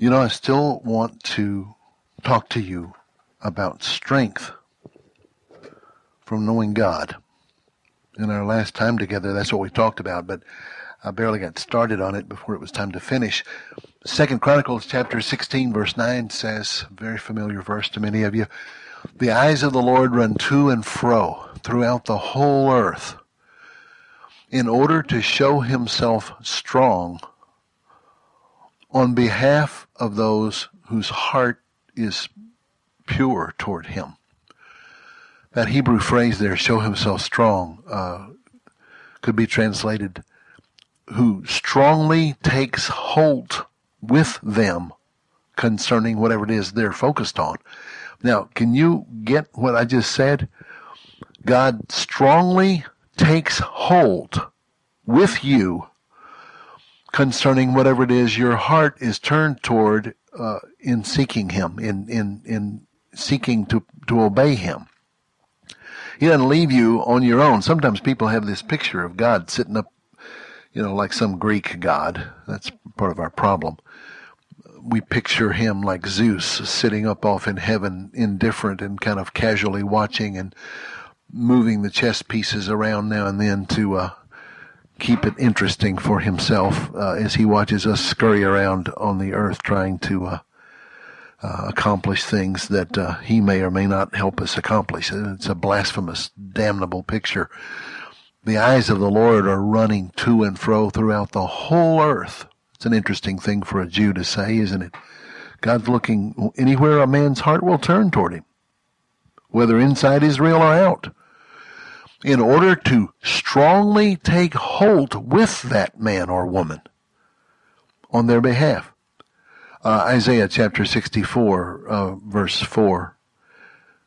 You know, I still want to talk to you about strength from knowing God. In our last time together, that's what we talked about, but I barely got started on it before it was time to finish. Second Chronicles chapter 16 verse 9 says, very familiar verse to many of you, the eyes of the Lord run to and fro throughout the whole earth in order to show himself strong on behalf of those whose heart is pure toward him. That Hebrew phrase there, show himself strong, uh, could be translated, who strongly takes hold with them concerning whatever it is they're focused on. Now, can you get what I just said? God strongly takes hold with you concerning whatever it is your heart is turned toward uh, in seeking Him, in in in seeking to to obey Him. He doesn't leave you on your own. Sometimes people have this picture of God sitting up, you know, like some Greek god. That's part of our problem. We picture him like Zeus sitting up off in heaven, indifferent and kind of casually watching and moving the chess pieces around now and then to uh, keep it interesting for himself uh, as he watches us scurry around on the earth trying to uh, uh, accomplish things that uh, he may or may not help us accomplish. It's a blasphemous, damnable picture. The eyes of the Lord are running to and fro throughout the whole earth. It's an interesting thing for a Jew to say, isn't it? God's looking anywhere a man's heart will turn toward him, whether inside Israel or out in order to strongly take hold with that man or woman on their behalf. Uh, Isaiah chapter 64, uh, verse 4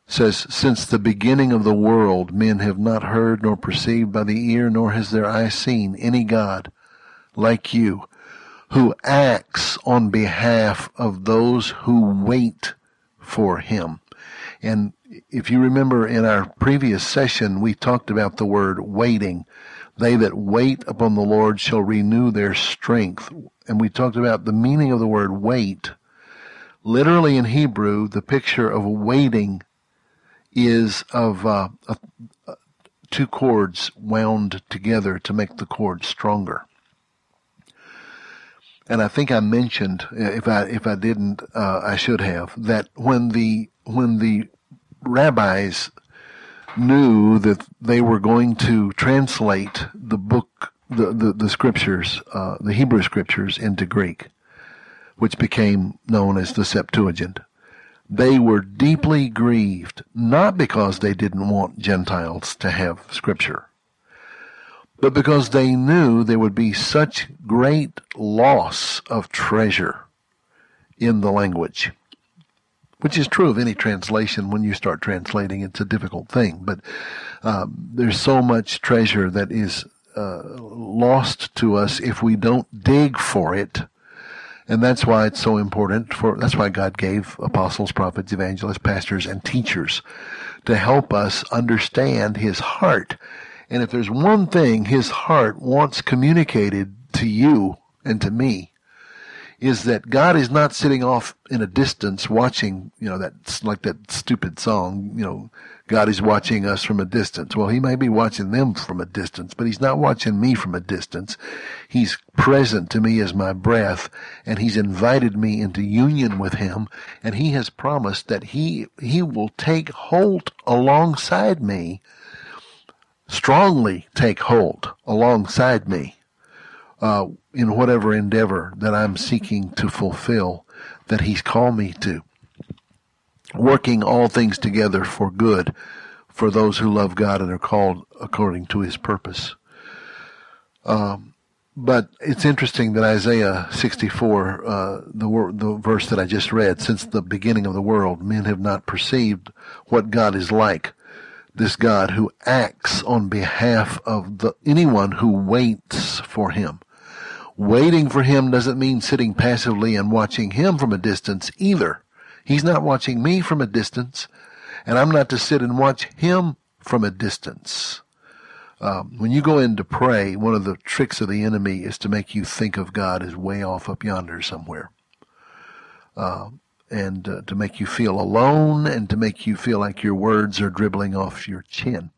says, Since the beginning of the world, men have not heard nor perceived by the ear, nor has their eye seen any God like you, who acts on behalf of those who wait for him. And if you remember in our previous session, we talked about the word waiting. They that wait upon the Lord shall renew their strength. And we talked about the meaning of the word wait. Literally in Hebrew, the picture of waiting is of uh, two cords wound together to make the cord stronger. And I think I mentioned, if I if I didn't, uh, I should have that when the when the rabbis knew that they were going to translate the book, the, the, the scriptures, uh, the Hebrew scriptures into Greek, which became known as the Septuagint. They were deeply grieved, not because they didn't want Gentiles to have scripture, but because they knew there would be such great loss of treasure in the language which is true of any translation. When you start translating, it's a difficult thing, but um, there's so much treasure that is uh, lost to us if we don't dig for it. And that's why it's so important for, that's why God gave apostles, prophets, evangelists, pastors, and teachers to help us understand His heart. And if there's one thing His heart wants communicated to you and to me, is that God is not sitting off in a distance watching, you know, that's like that stupid song, you know, God is watching us from a distance. Well, he may be watching them from a distance, but he's not watching me from a distance. He's present to me as my breath, and he's invited me into union with him, and he has promised that he, he will take hold alongside me, strongly take hold alongside me uh, in whatever endeavor that I'm seeking to fulfill that He's called me to. Working all things together for good for those who love God and are called according to His purpose. Um, but it's interesting that Isaiah 64, uh, the, the verse that I just read, since the beginning of the world, men have not perceived what God is like. This God who acts on behalf of the, anyone who waits for Him. Waiting for him doesn't mean sitting passively and watching him from a distance either. He's not watching me from a distance, and I'm not to sit and watch him from a distance. Um, when you go in to pray, one of the tricks of the enemy is to make you think of God as way off up yonder somewhere. uh, and uh, to make you feel alone and to make you feel like your words are dribbling off your chin.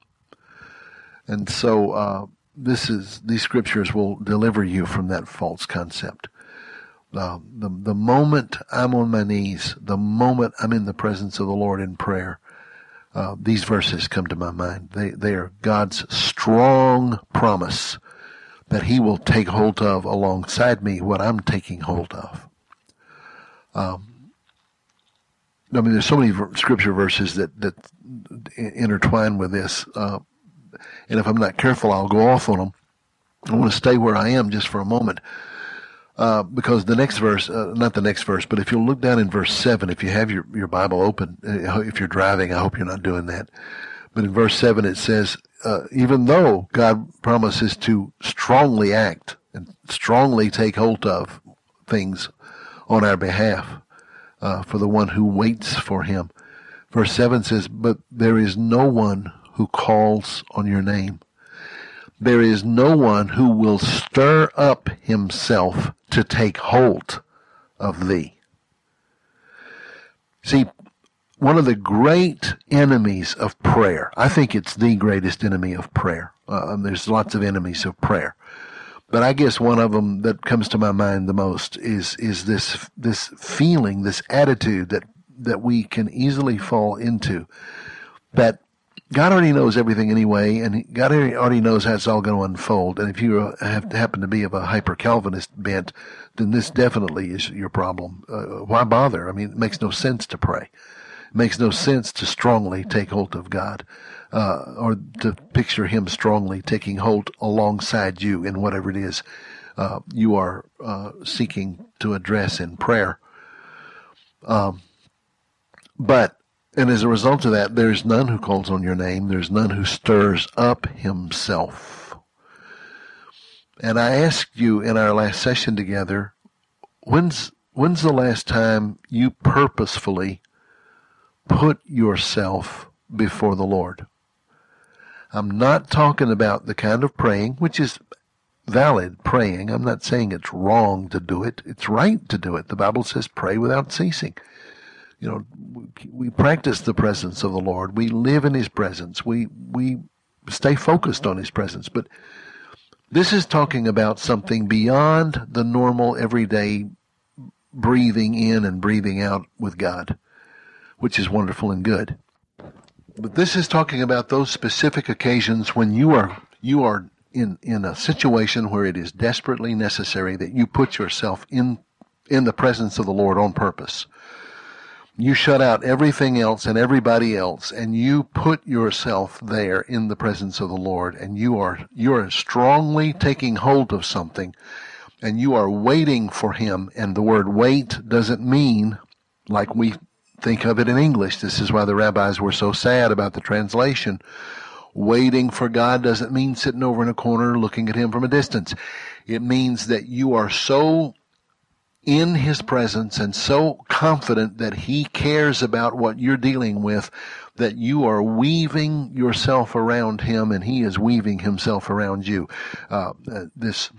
And so uh, this is these scriptures will deliver you from that false concept. Uh, the the moment I'm on my knees, the moment I'm in the presence of the Lord in prayer, uh, these verses come to my mind. They they are God's strong promise that He will take hold of alongside me what I'm taking hold of. Um, I mean, there's so many scripture verses that that intertwine with this, uh, and if I'm not careful, I'll go off on them. I want to stay where I am just for a moment, uh, because the next verse, uh, not the next verse, but if you'll look down in verse seven, if you have your your Bible open, uh, if you're driving, I hope you're not doing that. But in verse seven, it says, uh, even though God promises to strongly act and strongly take hold of things on our behalf, uh, for the one who waits for him. Verse 7 says, But there is no one who calls on your name. There is no one who will stir up himself to take hold of thee. See, one of the great enemies of prayer, I think it's the greatest enemy of prayer. Uh, there's lots of enemies of prayer. But I guess one of them that comes to my mind the most is is this this feeling, this attitude that that we can easily fall into. That God already knows everything anyway, and God already knows how it's all going to unfold. And if you have happen to be of a hyper Calvinist bent, then this definitely is your problem. Uh, why bother? I mean, it makes no sense to pray. It makes no sense to strongly take hold of God uh, or to picture him strongly taking hold alongside you in whatever it is uh, you are uh, seeking to address in prayer. Um, but, and as a result of that, there's none who calls on your name. There's none who stirs up himself. And I asked you in our last session together, when's, when's the last time you purposefully put yourself before the Lord? I'm not talking about the kind of praying, which is valid praying. I'm not saying it's wrong to do it. It's right to do it. The Bible says pray without ceasing. You know, we practice the presence of the Lord. We live in His presence. We, we stay focused on His presence. But this is talking about something beyond the normal everyday breathing in and breathing out with God, which is wonderful and good. But this is talking about those specific occasions when you are you are in in a situation where it is desperately necessary that you put yourself in in the presence of the Lord on purpose. You shut out everything else and everybody else and you put yourself there in the presence of the Lord and you are you are strongly taking hold of something and you are waiting for him and the word wait doesn't mean like we think of it in English. This is why the rabbis were so sad about the translation. Waiting for God doesn't mean sitting over in a corner looking at Him from a distance. It means that you are so in His presence and so confident that He cares about what you're dealing with that you are weaving yourself around Him and He is weaving Himself around you. Uh, uh this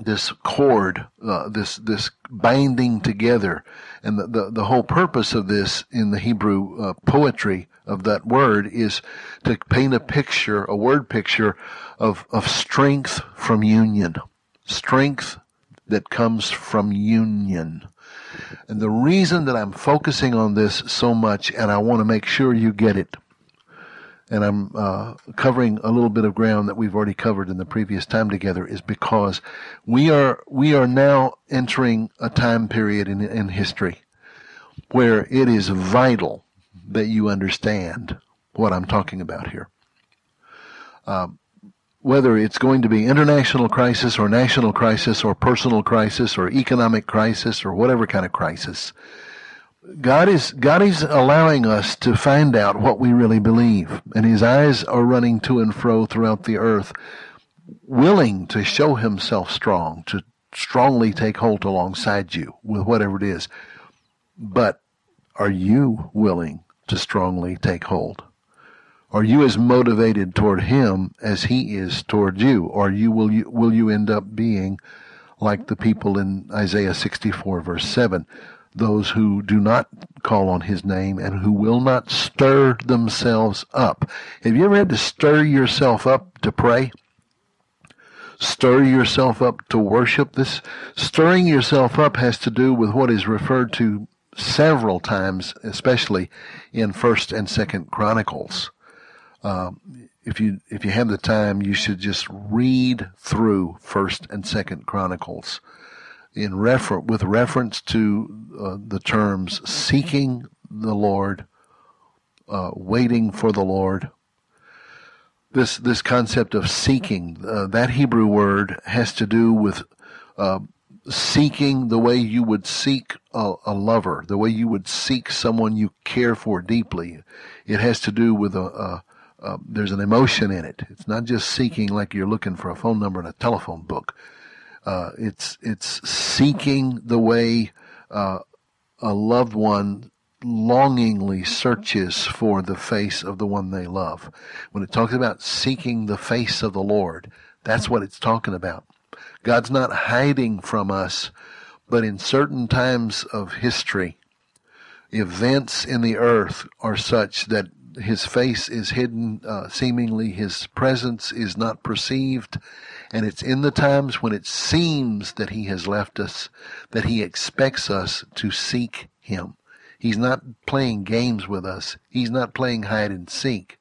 this cord, uh, this this binding together, and the, the, the whole purpose of this in the Hebrew uh, poetry of that word is to paint a picture, a word picture of of strength from union, strength that comes from union. And the reason that I'm focusing on this so much, and I want to make sure you get it, and I'm uh, covering a little bit of ground that we've already covered in the previous time together, is because we are we are now entering a time period in in history where it is vital that you understand what I'm talking about here. Um, whether it's going to be international crisis or national crisis or personal crisis or economic crisis or whatever kind of crisis, God is God is allowing us to find out what we really believe, and His eyes are running to and fro throughout the earth, willing to show Himself strong, to strongly take hold alongside you with whatever it is. But are you willing to strongly take hold? Are you as motivated toward Him as He is toward you, or you will you will you end up being like the people in Isaiah 64 verse 7, those who do not call on his name and who will not stir themselves up. Have you ever had to stir yourself up to pray? Stir yourself up to worship? This stirring yourself up has to do with what is referred to several times, especially in First and Second Chronicles. Um, if you if you have the time, you should just read through First and Second Chronicles in refer with reference to uh, the terms seeking the Lord, uh, waiting for the Lord. This this concept of seeking uh, that Hebrew word has to do with uh, seeking the way you would seek a, a, lover, the way you would seek someone you care for deeply. It has to do with a, a uh, there's an emotion in it. It's not just seeking like you're looking for a phone number in a telephone book. Uh, it's it's seeking the way uh, a loved one longingly searches for the face of the one they love. When it talks about seeking the face of the Lord, that's what it's talking about. God's not hiding from us, but in certain times of history, events in the earth are such that his face is hidden, uh, seemingly his presence is not perceived. And it's in the times when it seems that he has left us that he expects us to seek him. He's not playing games with us. He's not playing hide and seek.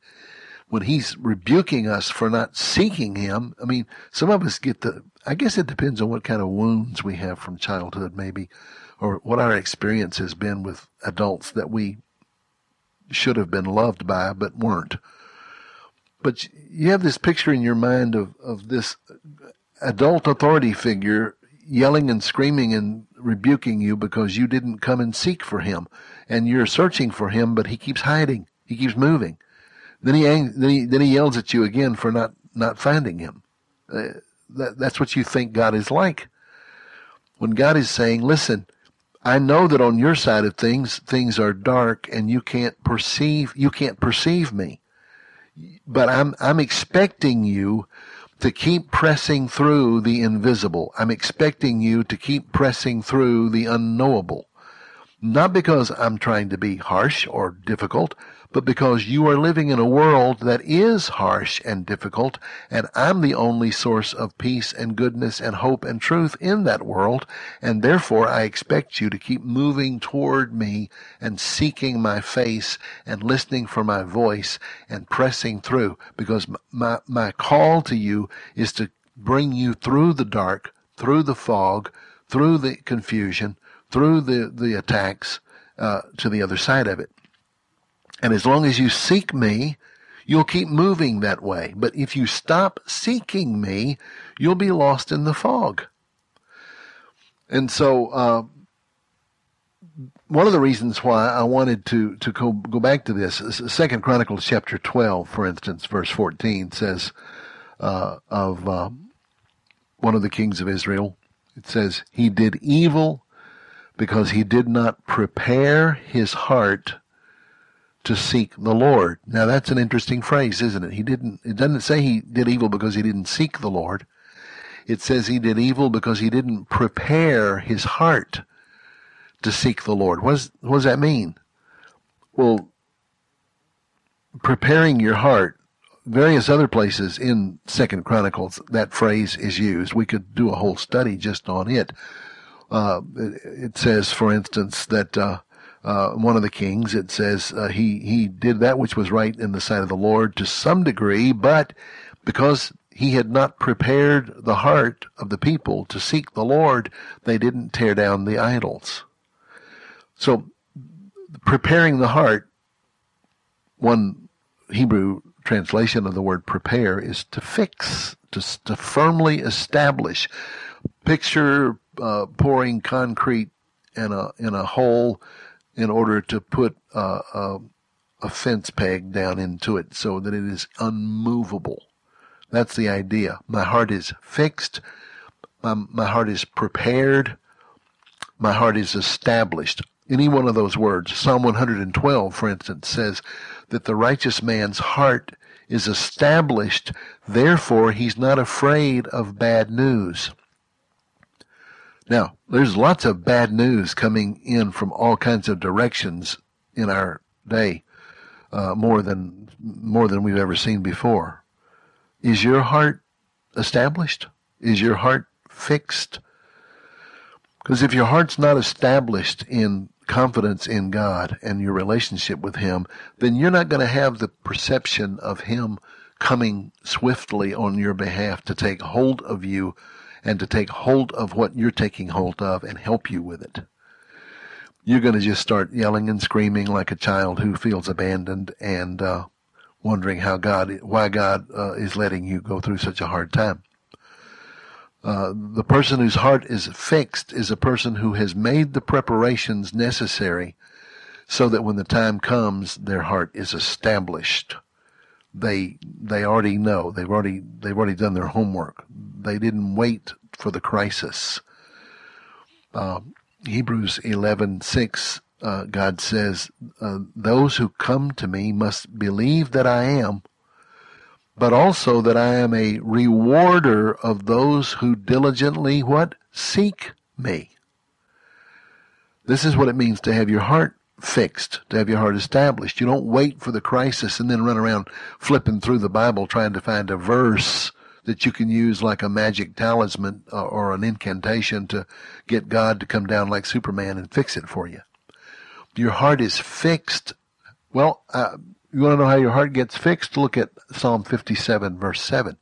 When he's rebuking us for not seeking him, I mean, some of us get the, I guess it depends on what kind of wounds we have from childhood, maybe, or what our experience has been with adults that we should have been loved by but weren't. But you have this picture in your mind of, of this adult authority figure yelling and screaming and rebuking you because you didn't come and seek for him. And you're searching for him, but he keeps hiding. He keeps moving. Then he, then he, then he yells at you again for not, not finding him. Uh, that, that's what you think God is like. When God is saying, listen, I know that on your side of things, things are dark and you can't perceive, you can't perceive me. But I'm, I'm expecting you to keep pressing through the invisible. I'm expecting you to keep pressing through the unknowable. Not because I'm trying to be harsh or difficult, but because you are living in a world that is harsh and difficult, and I'm the only source of peace and goodness and hope and truth in that world, and therefore I expect you to keep moving toward me and seeking my face and listening for my voice and pressing through, because my, my call to you is to bring you through the dark, through the fog, through the confusion, through the, the attacks, uh, to the other side of it. And as long as you seek me, you'll keep moving that way. But if you stop seeking me, you'll be lost in the fog. And so, uh, one of the reasons why I wanted to, to go, go back to this, Second Chronicles chapter 12, for instance, verse 14 says, uh, of, uh, one of the kings of Israel, it says, he did evil because he did not prepare his heart to seek the Lord. Now that's an interesting phrase, isn't it? He didn't, it doesn't say he did evil because he didn't seek the Lord. It says he did evil because he didn't prepare his heart to seek the Lord. What, does, what does that mean? Well, preparing your heart, various other places in Second Chronicles, that phrase is used. We could do a whole study just on it. Uh, it, it, says, for instance, that, uh, uh, one of the kings, it says uh, he he did that which was right in the sight of the Lord to some degree, but because he had not prepared the heart of the people to seek the Lord, they didn't tear down the idols. So, preparing the heart, one Hebrew translation of the word prepare is to fix, to, to firmly establish. Picture uh, pouring concrete in a in a hole in order to put uh, a, a fence peg down into it so that it is unmovable. That's the idea. My heart is fixed. My, my heart is prepared. My heart is established. Any one of those words, Psalm 112, for instance, says that the righteous man's heart is established. Therefore, he's not afraid of bad news. Now, there's lots of bad news coming in from all kinds of directions in our day, uh, more than more than we've ever seen before. Is your heart established? Is your heart fixed? Because if your heart's not established in confidence in God and your relationship with Him, then you're not going to have the perception of Him coming swiftly on your behalf to take hold of you and to take hold of what you're taking hold of and help you with it. You're going to just start yelling and screaming like a child who feels abandoned and uh, wondering how God, why God uh, is letting you go through such a hard time. Uh, the person whose heart is fixed is a person who has made the preparations necessary so that when the time comes, their heart is established. They they already know. They've already they've already done their homework. They didn't wait for the crisis. Uh, Hebrews eleven six. Uh, God says, uh, "Those who come to me must believe that I am, but also that I am a rewarder of those who diligently what? Seek me. This is what it means to have your heart fixed, to have your heart established. You don't wait for the crisis and then run around flipping through the Bible trying to find a verse that you can use like a magic talisman uh, or an incantation to get God to come down like Superman and fix it for you. Your heart is fixed. Well, uh, you want to know how your heart gets fixed? Look at Psalm 57 verse 7.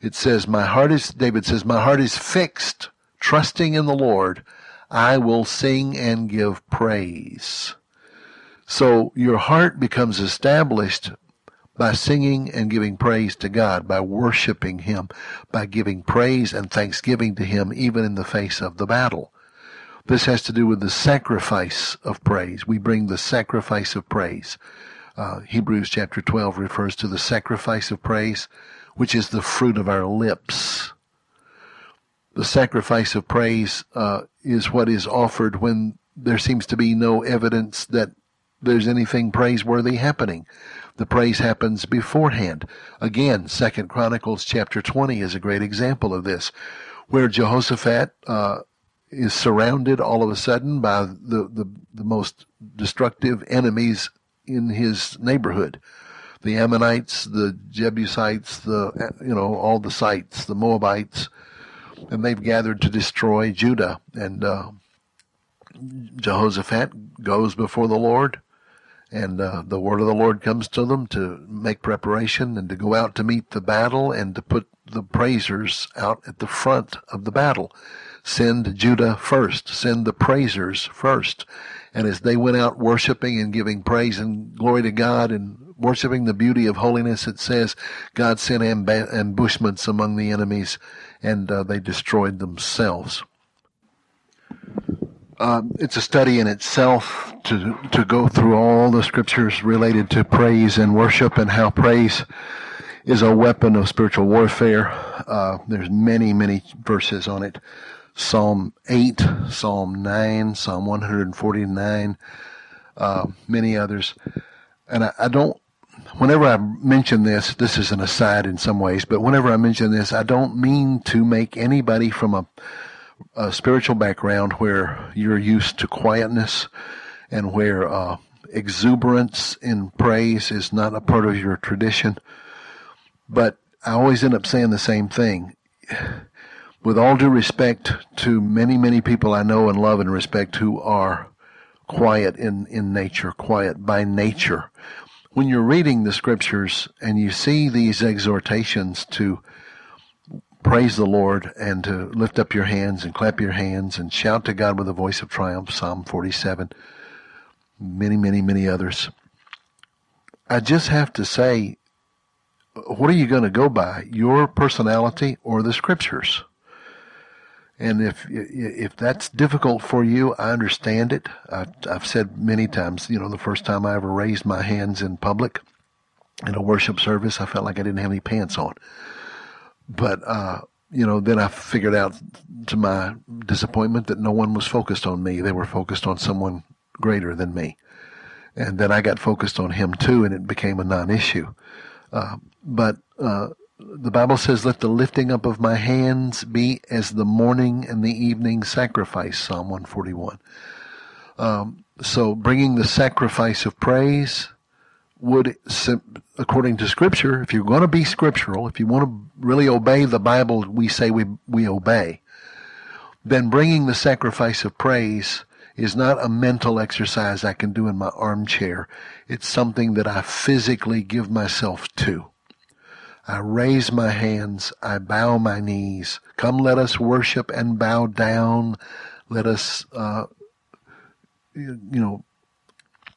It says, my heart is, David says, my heart is fixed, trusting in the Lord. I will sing and give praise. So your heart becomes established by singing and giving praise to God, by worshiping Him, by giving praise and thanksgiving to Him, even in the face of the battle. This has to do with the sacrifice of praise. We bring the sacrifice of praise. Uh, Hebrews chapter 12 refers to the sacrifice of praise, which is the fruit of our lips. The sacrifice of praise uh, is what is offered when there seems to be no evidence that there's anything praiseworthy happening. The praise happens beforehand. Again, Second Chronicles chapter 20 is a great example of this, where Jehoshaphat uh, is surrounded all of a sudden by the, the, the most destructive enemies in his neighborhood. The Ammonites, the Jebusites, the, you know, all the sites, the Moabites, and they've gathered to destroy Judah. And, uh, Jehoshaphat goes before the Lord, and uh, the word of the Lord comes to them to make preparation and to go out to meet the battle and to put the praisers out at the front of the battle. Send Judah first. Send the praisers first. And as they went out worshiping and giving praise and glory to God and worshiping the beauty of holiness, it says God sent amb- ambushments among the enemies and uh, they destroyed themselves. Uh, it's a study in itself to to go through all the scriptures related to praise and worship and how praise is a weapon of spiritual warfare. Uh, there's many many verses on it. Psalm 8, Psalm 9, Psalm 149, uh, many others. And I, I, don't, whenever I mention this, this is an aside in some ways, but whenever I mention this, I don't mean to make anybody from a, a spiritual background where you're used to quietness and where uh, exuberance in praise is not a part of your tradition. But I always end up saying the same thing with all due respect to many, many people I know and love and respect who are quiet in, in nature, quiet by nature. When you're reading the scriptures and you see these exhortations to praise the Lord and to lift up your hands and clap your hands and shout to God with a voice of triumph, Psalm 47, many, many, many others. I just have to say, what are you going to go by? Your personality or the scriptures? And if if that's difficult for you, I understand it. I've, I've said many times, you know, the first time I ever raised my hands in public in a worship service, I felt like I didn't have any pants on. But uh, you know, then I figured out to my disappointment that no one was focused on me. They were focused on someone greater than me. And then I got focused on him too, and it became a non-issue. Uh, but uh, the Bible says, let the lifting up of my hands be as the morning and the evening sacrifice, Psalm 141. Um, so bringing the sacrifice of praise would, according to scripture, if you're going to be scriptural, if you want to really obey the Bible, we say we, we obey, then bringing the sacrifice of praise is not a mental exercise I can do in my armchair. It's something that I physically give myself to. I raise my hands. I bow my knees. Come, let us worship and bow down. Let us, uh, you know,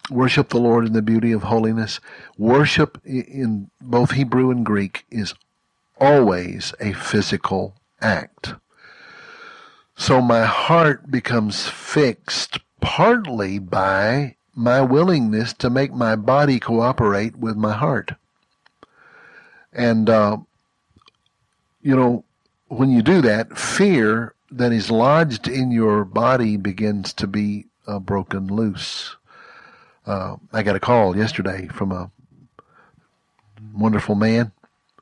worship the Lord in the beauty of holiness. Worship in both Hebrew and Greek is always a physical act. So my heart becomes fixed partly by my willingness to make my body cooperate with my heart. And, uh, you know, when you do that, fear that is lodged in your body begins to be uh, broken loose. Uh, I got a call yesterday from a wonderful man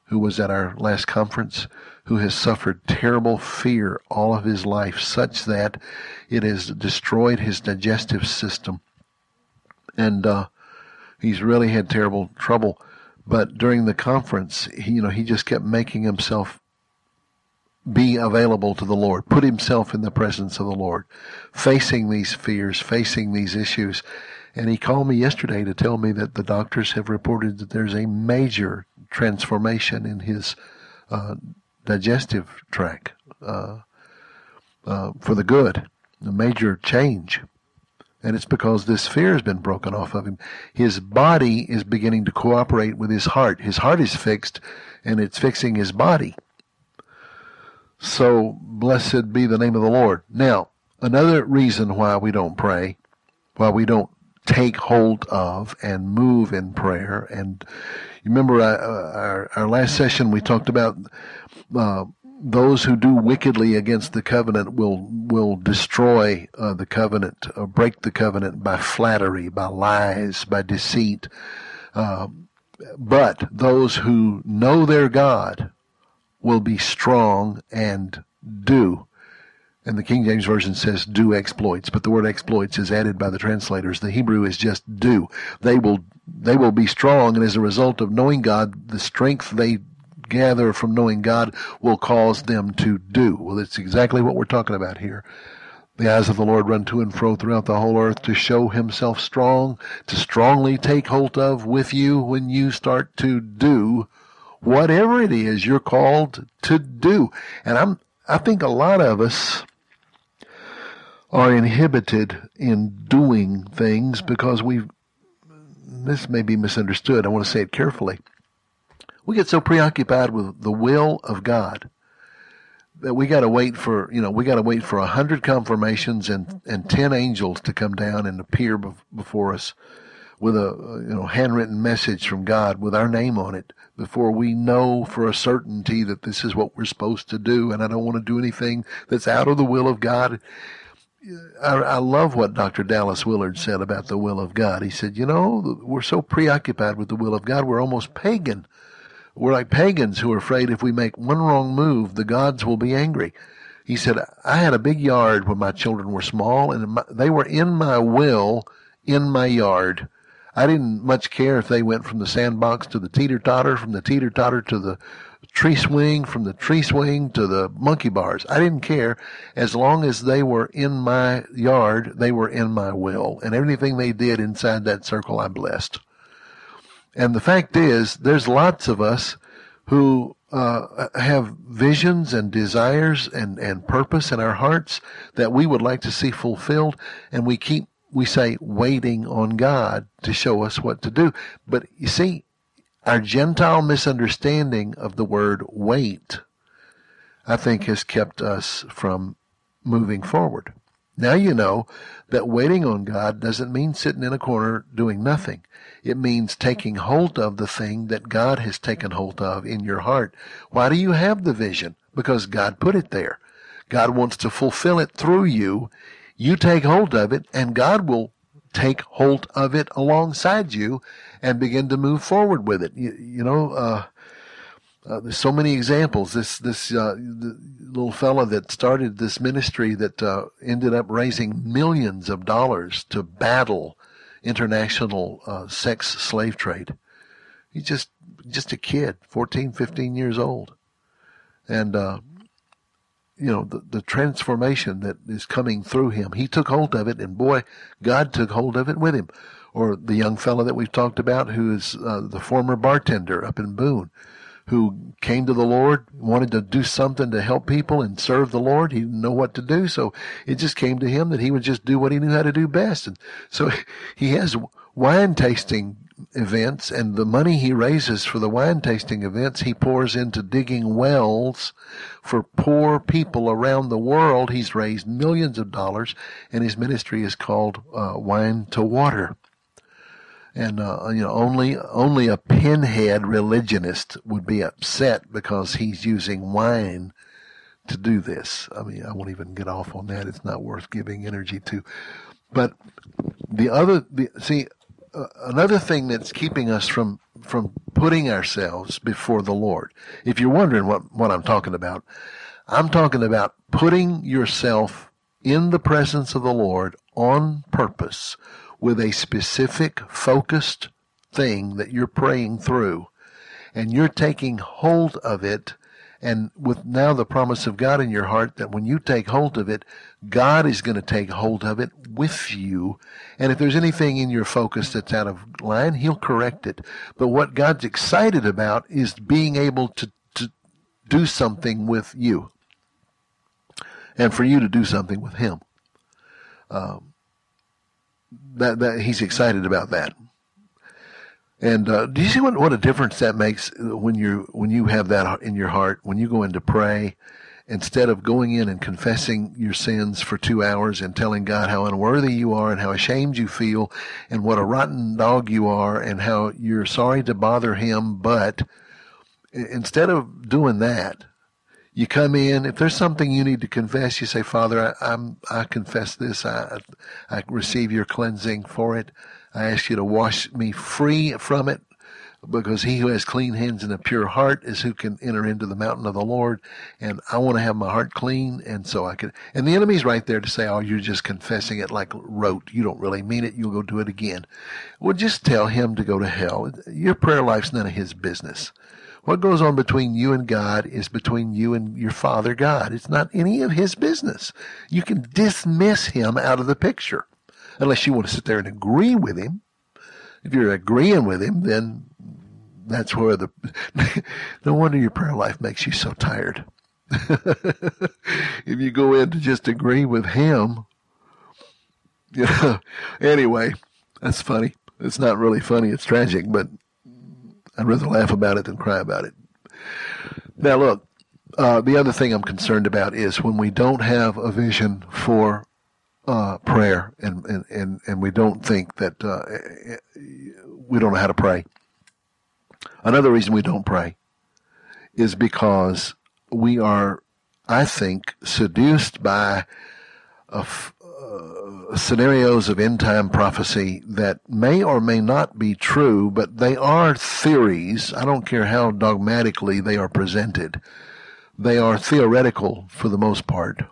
who was at our last conference who has suffered terrible fear all of his life, such that it has destroyed his digestive system. And uh, he's really had terrible trouble. But during the conference, he, you know, he just kept making himself be available to the Lord, put himself in the presence of the Lord, facing these fears, facing these issues. And he called me yesterday to tell me that the doctors have reported that there's a major transformation in his uh, digestive tract uh, uh, for the good, a major change. And it's because this fear has been broken off of him. His body is beginning to cooperate with his heart. His heart is fixed, and it's fixing his body. So, blessed be the name of the Lord. Now, another reason why we don't pray, why we don't take hold of and move in prayer. And you remember uh, our, our last session we talked about uh, those who do wickedly against the covenant will will destroy uh, the covenant, uh, break the covenant by flattery, by lies, by deceit. Uh, but those who know their God will be strong and do and the King James Version says do exploits, but the word exploits is added by the translators. The Hebrew is just do. They will, they will be strong, and as a result of knowing God, the strength they gather from knowing God will cause them to do. Well, that's exactly what we're talking about here. The eyes of the Lord run to and fro throughout the whole earth to show himself strong, to strongly take hold of with you when you start to do whatever it is you're called to do. And I'm, I think a lot of us are inhibited in doing things because we this may be misunderstood. I want to say it carefully. We get so preoccupied with the will of God that we got to wait for, you know, we got to wait for a hundred confirmations and, and ten angels to come down and appear before us with a, you know, handwritten message from God with our name on it before we know for a certainty that this is what we're supposed to do. And I don't want to do anything that's out of the will of God. I, I, love what Dr. Dallas Willard said about the will of God. He said, you know, we're so preoccupied with the will of God, we're almost pagan. We're like pagans who are afraid if we make one wrong move, the gods will be angry. He said, I had a big yard when my children were small and they were in my will in my yard. I didn't much care if they went from the sandbox to the teeter totter, from the teeter totter to the tree swing, from the tree swing to the monkey bars. I didn't care as long as they were in my yard, they were in my will. And everything they did inside that circle, I blessed. And the fact is, there's lots of us who uh, have visions and desires and, and purpose in our hearts that we would like to see fulfilled, and we keep we say waiting on God to show us what to do. But you see, our Gentile misunderstanding of the word wait, I think, has kept us from moving forward. Now you know that waiting on God doesn't mean sitting in a corner doing nothing. It means taking hold of the thing that God has taken hold of in your heart. Why do you have the vision? Because God put it there. God wants to fulfill it through you. You take hold of it and God will take hold of it alongside you and begin to move forward with it. You, you know, uh, Uh, there's so many examples. This this uh, little fella that started this ministry that uh, ended up raising millions of dollars to battle international uh, sex slave trade. He's just just a kid, 14, 15 years old, and uh, you know the, the transformation that is coming through him. He took hold of it, and boy, God took hold of it with him. Or the young fellow that we've talked about, who is uh, the former bartender up in Boone who came to the Lord, wanted to do something to help people and serve the Lord. He didn't know what to do. So it just came to him that he would just do what he knew how to do best. And so he has wine tasting events and the money he raises for the wine tasting events he pours into digging wells for poor people around the world. He's raised millions of dollars and his ministry is called uh, Wine to Water and uh, you know only only a pinhead religionist would be upset because he's using wine to do this. I mean, I won't even get off on that. It's not worth giving energy to. But the other, the, see, uh, another thing that's keeping us from from putting ourselves before the Lord. If you're wondering what what I'm talking about, I'm talking about putting yourself in the presence of the Lord on purpose with a specific focused thing that you're praying through and you're taking hold of it and with now the promise of God in your heart that when you take hold of it, God is going to take hold of it with you. And if there's anything in your focus that's out of line, He'll correct it. But what God's excited about is being able to, to do something with you. And for you to do something with Him. Um, that, that he's excited about that. And uh, do you see what, what a difference that makes when you when you have that in your heart when you go in to pray instead of going in and confessing your sins for two hours and telling God how unworthy you are and how ashamed you feel and what a rotten dog you are and how you're sorry to bother Him, but instead of doing that, you come in. If there's something you need to confess, you say, Father, I, am I confess this. I, I receive your cleansing for it. I ask you to wash me free from it because he who has clean hands and a pure heart is who can enter into the mountain of the Lord. And I want to have my heart clean. And so I can, and the enemy's right there to say, Oh, you're just confessing it like rote. You don't really mean it. You'll go do it again. Well, just tell him to go to hell. Your prayer life's none of his business. What goes on between you and God is between you and your Father God. It's not any of His business. You can dismiss Him out of the picture unless you want to sit there and agree with Him. If you're agreeing with Him, then that's where the, no wonder your prayer life makes you so tired. if you go in to just agree with Him. Anyway, that's funny. It's not really funny. It's tragic, but I'd rather laugh about it than cry about it. Now, look, uh, the other thing I'm concerned about is when we don't have a vision for uh, prayer and, and, and, and we don't think that uh, we don't know how to pray. Another reason we don't pray is because we are, I think, seduced by a, uh, scenarios of end time prophecy that may or may not be true, but they are theories. I don't care how dogmatically they are presented. They are theoretical for the most part.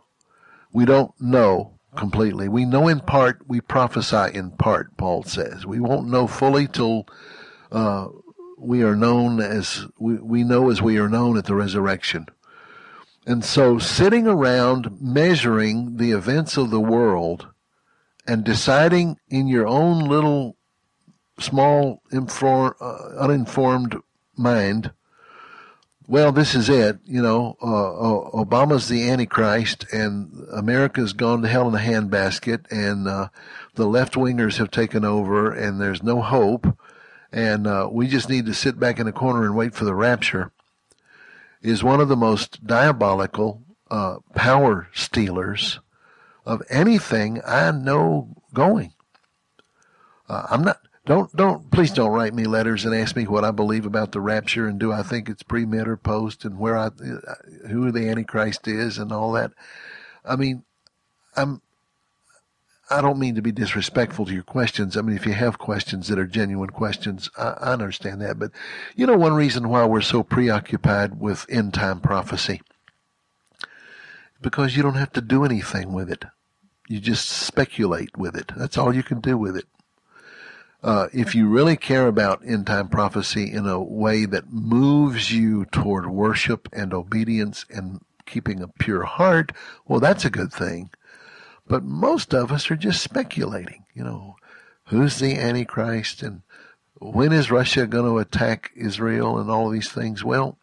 We don't know completely. We know in part, we prophesy in part, Paul says. We won't know fully till uh, we are known as, we, we know as we are known at the resurrection. And so sitting around measuring the events of the world and deciding in your own little small inform, uh, uninformed mind, well, this is it. You know, uh, Obama's the Antichrist, and America's gone to hell in a handbasket, and uh, the left wingers have taken over, and there's no hope, and uh, we just need to sit back in a corner and wait for the rapture is one of the most diabolical uh, power stealers of anything I know going. Uh, I'm not. Don't don't please don't write me letters and ask me what I believe about the rapture and do I think it's pre mid or post and where I uh, who the antichrist is and all that. I mean, I'm I don't mean to be disrespectful to your questions. I mean, if you have questions that are genuine questions, I, I understand that. But you know, one reason why we're so preoccupied with end time prophecy because you don't have to do anything with it. You just speculate with it. That's all you can do with it. Uh, if you really care about end time prophecy in a way that moves you toward worship and obedience and keeping a pure heart, well, that's a good thing. But most of us are just speculating, you know, who's the Antichrist and when is Russia going to attack Israel and all these things? Well,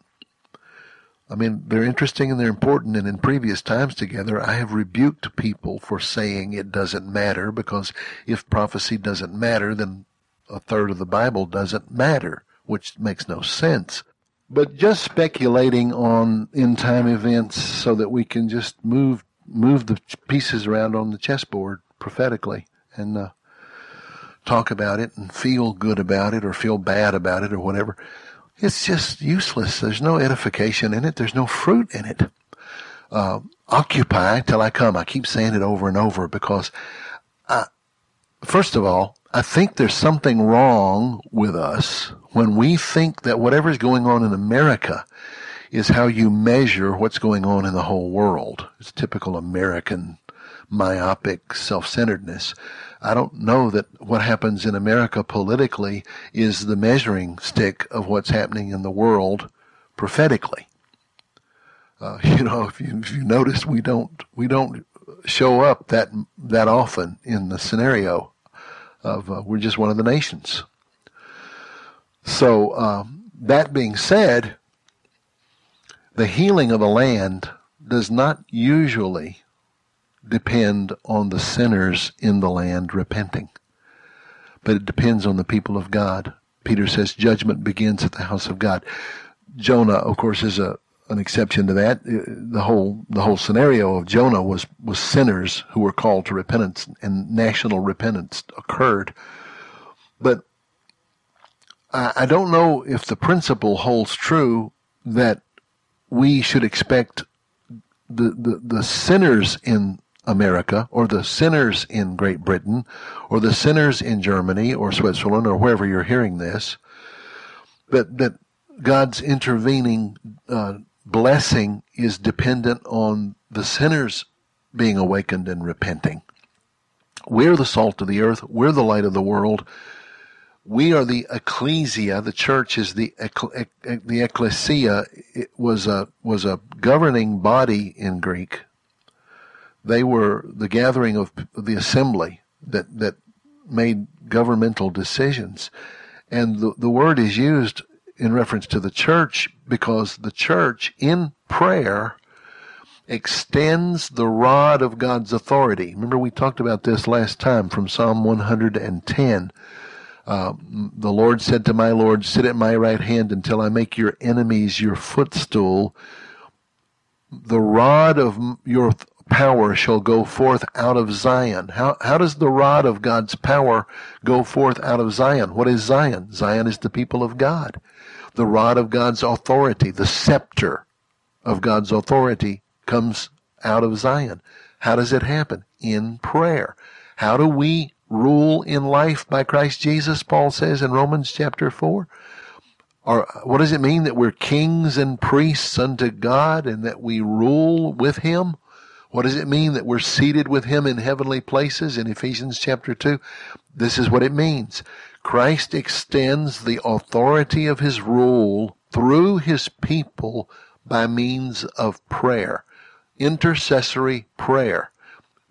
I mean, they're interesting and they're important. And in previous times together, I have rebuked people for saying it doesn't matter because if prophecy doesn't matter, then a third of the Bible doesn't matter, which makes no sense. But just speculating on end time events so that we can just move move the pieces around on the chessboard prophetically and uh, talk about it and feel good about it or feel bad about it or whatever it's just useless. There's no edification in it. There's no fruit in it. Uh, occupy till I come. I keep saying it over and over because, I, first of all, I think there's something wrong with us when we think that whatever is going on in America is how you measure what's going on in the whole world. It's typical American myopic self-centeredness. I don't know that what happens in America politically is the measuring stick of what's happening in the world prophetically. Uh, you know, if you, if you notice, we don't we don't show up that that often in the scenario of uh, we're just one of the nations. So um, that being said, the healing of a land does not usually depend on the sinners in the land repenting, but it depends on the people of God. Peter says judgment begins at the house of God. Jonah, of course, is a an exception to that. Uh, the whole the whole scenario of Jonah was was sinners who were called to repentance, and national repentance occurred. But I, I don't know if the principle holds true that we should expect the, the, the sinners in America or the sinners in Great Britain or the sinners in Germany or Switzerland or wherever you're hearing this, that, that God's intervening uh, blessing is dependent on the sinners being awakened and repenting. We're the salt of the earth. We're the light of the world. We are the ecclesia. The church is the the ecclesia. It was a was a governing body in Greek they were the gathering of the assembly that, that made governmental decisions. And the, the word is used in reference to the church because the church in prayer extends the rod of God's authority. Remember, we talked about this last time from Psalm 110. Uh, the Lord said to my Lord, Sit at my right hand until I make your enemies your footstool. The rod of your power shall go forth out of Zion. How, how does the rod of God's power go forth out of Zion? What is Zion? Zion is the people of God. The rod of God's authority, the scepter of God's authority comes out of Zion. How does it happen? In prayer. How do we rule in life by Christ Jesus, Paul says in Romans chapter 4? Or what does it mean that we're kings and priests unto God and that we rule with Him? What does it mean that we're seated with him in heavenly places in Ephesians chapter 2? This is what it means. Christ extends the authority of his rule through his people by means of prayer, intercessory prayer.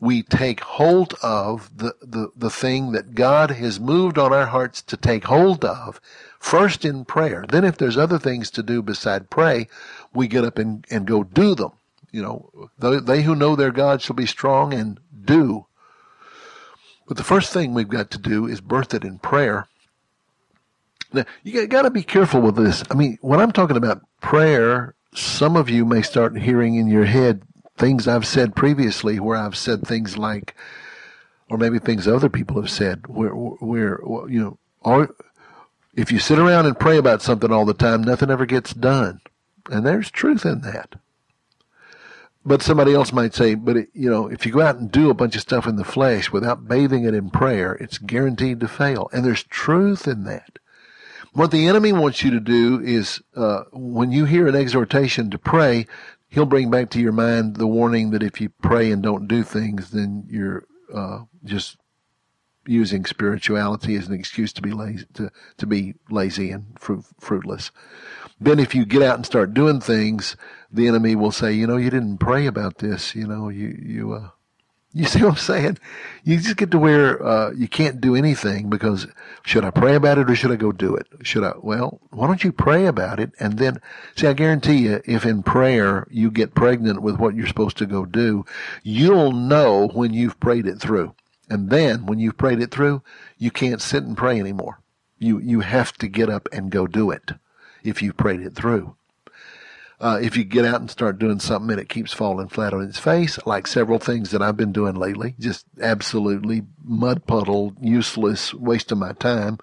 We take hold of the, the, the thing that God has moved on our hearts to take hold of, first in prayer. Then if there's other things to do beside pray, we get up and, and go do them you know, they who know their God shall be strong and do. But the first thing we've got to do is birth it in prayer. Now, you got to be careful with this. I mean, when I'm talking about prayer, some of you may start hearing in your head things I've said previously where I've said things like, or maybe things other people have said where, where, you know, or if you sit around and pray about something all the time, nothing ever gets done. And there's truth in that. but somebody else might say, but it, you know, if you go out and do a bunch of stuff in the flesh without bathing it in prayer, it's guaranteed to fail. And there's truth in that. What the enemy wants you to do is, uh, when you hear an exhortation to pray, he'll bring back to your mind the warning that if you pray and don't do things, then you're uh, just using spirituality as an excuse to be lazy, to, to be lazy and fruit, fruitless. Then if you get out and start doing things, the enemy will say, you know, you didn't pray about this. You know, you, you, uh, you see what I'm saying? You just get to where uh, you can't do anything because should I pray about it or should I go do it? Should I? Well, why don't you pray about it and then see? I guarantee you, if in prayer you get pregnant with what you're supposed to go do, you'll know when you've prayed it through. And then when you've prayed it through, you can't sit and pray anymore. You you have to get up and go do it if you've prayed it through. Uh, if you get out and start doing something and it keeps falling flat on its face, like several things that I've been doing lately, just absolutely mud puddle, useless, waste of my time.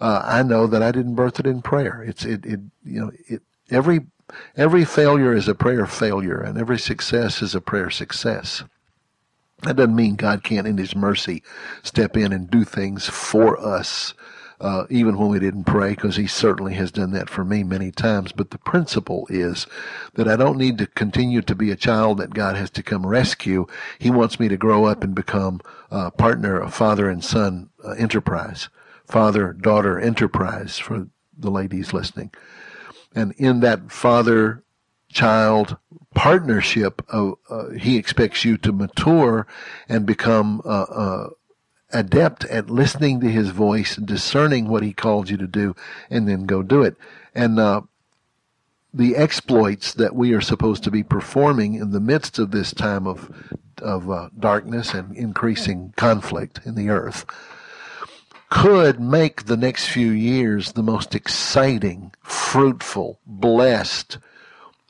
Uh, I know that I didn't birth it in prayer. It's it, it you know it every every failure is a prayer failure, and every success is a prayer success. That doesn't mean God can't, in His mercy, step in and do things for us uh, even when we didn't pray, because He certainly has done that for me many times. But the principle is that I don't need to continue to be a child that God has to come rescue. He wants me to grow up and become a partner, a father and son uh, enterprise, father daughter enterprise for the ladies listening. And in that father child partnership, uh, uh, he expects you to mature and become uh, uh adept at listening to his voice, discerning what he calls you to do, and then go do it. And uh, the exploits that we are supposed to be performing in the midst of this time of of uh, darkness and increasing conflict in the earth could make the next few years the most exciting, fruitful, blessed,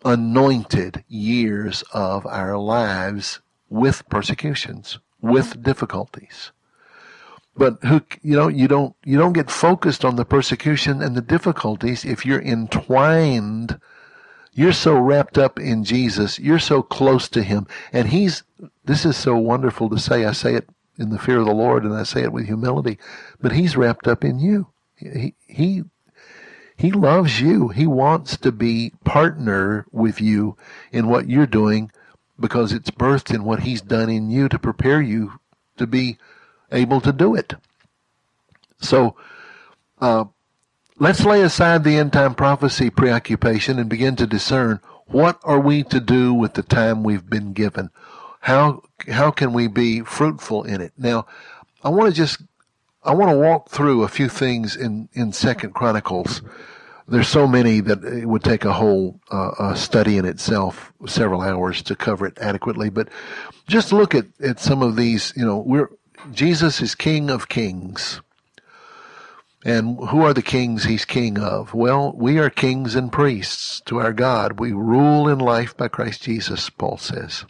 anointed years of our lives with persecutions, with difficulties. But who, you know, you don't, you don't get focused on the persecution and the difficulties if you're entwined. You're so wrapped up in Jesus. You're so close to Him. And He's, this is so wonderful to say. I say it in the fear of the Lord and I say it with humility, but He's wrapped up in you. He, He, He loves you. He wants to be partner with you in what you're doing because it's birthed in what He's done in you to prepare you to be able to do it. So, uh, let's lay aside the end time prophecy preoccupation and begin to discern what are we to do with the time we've been given. How how can we be fruitful in it? Now, I want to just I want to walk through a few things in in Second Chronicles. There's so many that it would take a whole uh, study in itself, several hours to cover it adequately. But just look at, at some of these. You know, we're Jesus is King of Kings. And who are the kings he's king of? Well, we are kings and priests to our God. We rule in life by Christ Jesus, Paul says.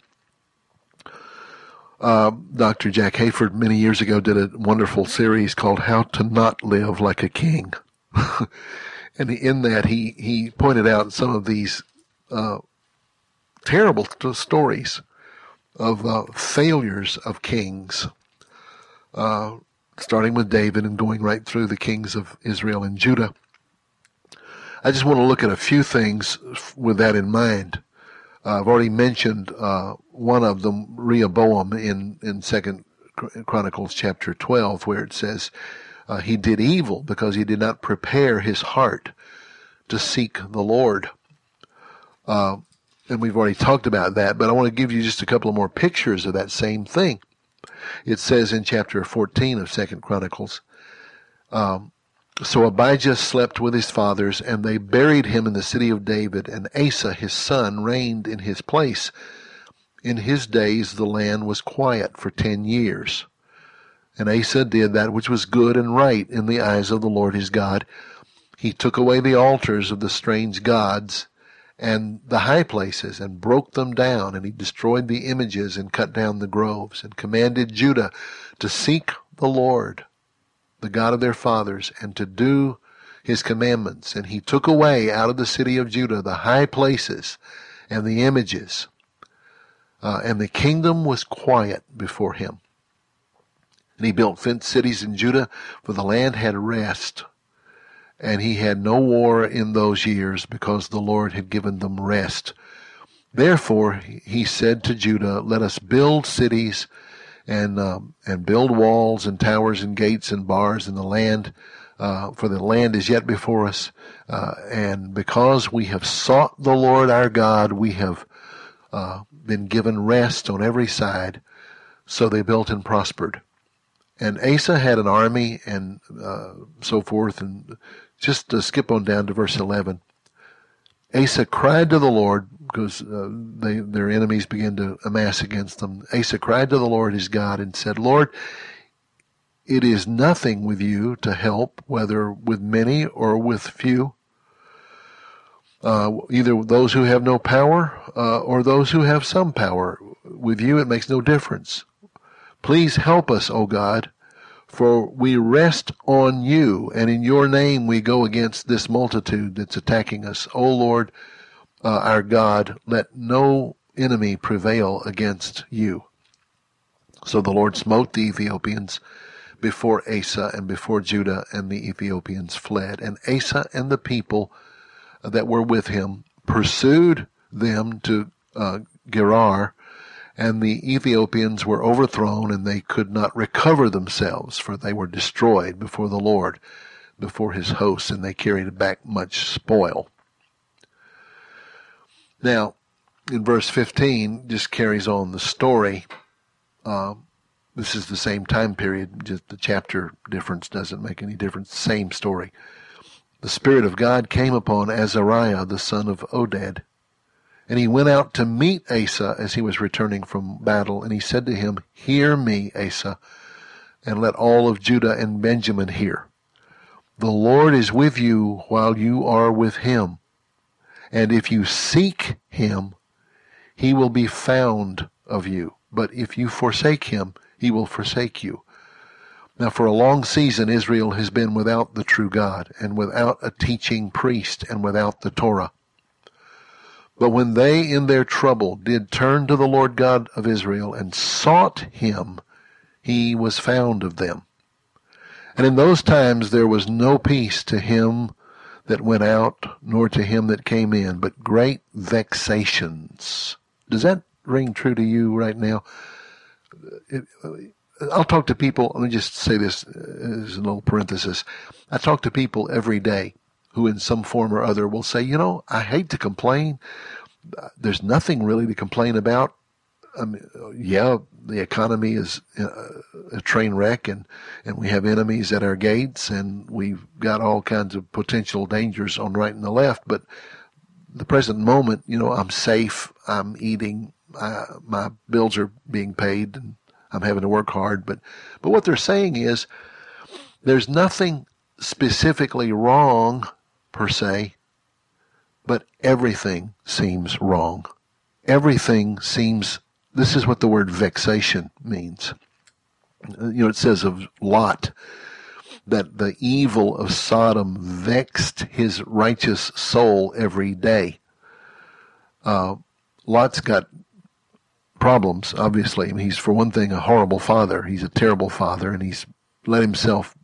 Uh, Dr. Jack Hayford many years ago did a wonderful series called How to Not Live Like a King. and in that, he, he pointed out some of these uh, terrible stories of uh, failures of kings uh, starting with David and going right through the kings of Israel and Judah. I just want to look at a few things with that in mind. Uh, I've already mentioned uh, one of them, Rehoboam, in in Second Chronicles chapter twelve, where it says uh, he did evil because he did not prepare his heart to seek the Lord. Uh, and we've already talked about that, but I want to give you just a couple of more pictures of that same thing. It says in chapter 14 of Second Chronicles, um, so Abijah slept with his fathers, and they buried him in the city of David, and Asa his son reigned in his place. In his days the land was quiet for ten years. And Asa did that which was good and right in the eyes of the Lord his God. He took away the altars of the strange gods and the high places and broke them down, and he destroyed the images and cut down the groves, and commanded Judah to seek the Lord, the God of their fathers, and to do his commandments. And he took away out of the city of Judah the high places and the images. uh, and the kingdom was quiet before him. And he built fenced cities in Judah, for the land had rest. And he had no war in those years, because the Lord had given them rest. Therefore, he said to Judah, Let us build cities and um, and build walls and towers and gates and bars in the land, uh, for the land is yet before us. Uh, and because we have sought the Lord our God, we have uh, been given rest on every side. So they built and prospered. And Asa had an army and uh, so forth. And just to skip on down to verse 11. Asa cried to the Lord because uh, they, their enemies began to amass against them. Asa cried to the Lord his God and said, Lord, it is nothing with you to help, whether with many or with few. Uh, either those who have no power uh, or those who have some power. With you, it makes no difference. Please help us, O God, for we rest on you, and in your name we go against this multitude that's attacking us. O Lord, uh, our God, let no enemy prevail against you. So the Lord smote the Ethiopians before Asa and before Judah, and the Ethiopians fled. And Asa and the people that were with him pursued them to uh, Gerar, and the Ethiopians were overthrown and they could not recover themselves, for they were destroyed before the Lord, before his hosts, and they carried back much spoil. Now, in verse 15, just carries on the story. Uh, this is the same time period, just the chapter difference doesn't make any difference. Same story. The Spirit of God came upon Azariah, the son of Oded, and he went out to meet Asa as he was returning from battle, and he said to him, Hear me, Asa, and let all of Judah and Benjamin hear. The Lord is with you while you are with him, and if you seek him, he will be found of you. But if you forsake him, he will forsake you. Now, for a long season, Israel has been without the true God, and without a teaching priest, and without the Torah. But when they in their trouble did turn to the Lord God of Israel and sought him, he was found of them. And in those times there was no peace to him that went out, nor to him that came in, but great vexations. Does that ring true to you right now? It, uh, I'll talk to people, let me just say this uh, as a little parenthesis. I talk to people every day who in some form or other will say, you know, I hate to complain. There's nothing really to complain about. I mean, yeah, the economy is uh, a train wreck and, and we have enemies at our gates and we've got all kinds of potential dangers on right and the left. But the present moment, you know, I'm safe. I'm eating. I, my bills are being paid and I'm having to work hard. But, but what they're saying is there's nothing specifically wrong per se, but everything seems wrong. Everything seems, this is what the word vexation means. You know, it says of Lot that the evil of Sodom vexed his righteous soul every day. Uh, Lot's got problems, obviously. I mean, he's, for one thing, a horrible father. He's a terrible father, and he's let himself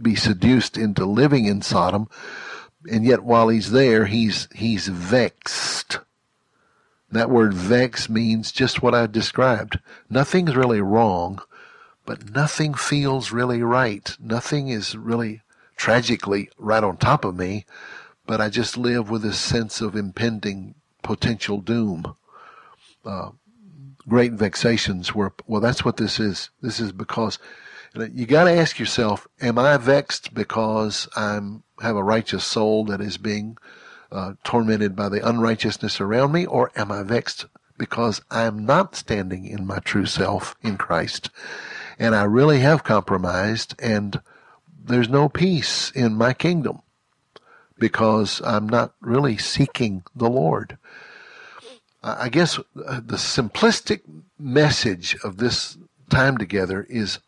be seduced into living in Sodom and yet while he's there, he's he's vexed. That word vex means just what I described. Nothing's really wrong, but nothing feels really right. Nothing is really tragically right on top of me, but I just live with this sense of impending potential doom. Uh, great vexations were, well, that's what this is. This is because you got to ask yourself, am I vexed because I'm have a righteous soul that is being uh, tormented by the unrighteousness around me, or am I vexed because I am not standing in my true self in Christ, and I really have compromised, and there's no peace in my kingdom because I'm not really seeking the Lord. I guess uh, the simplistic message of this time together is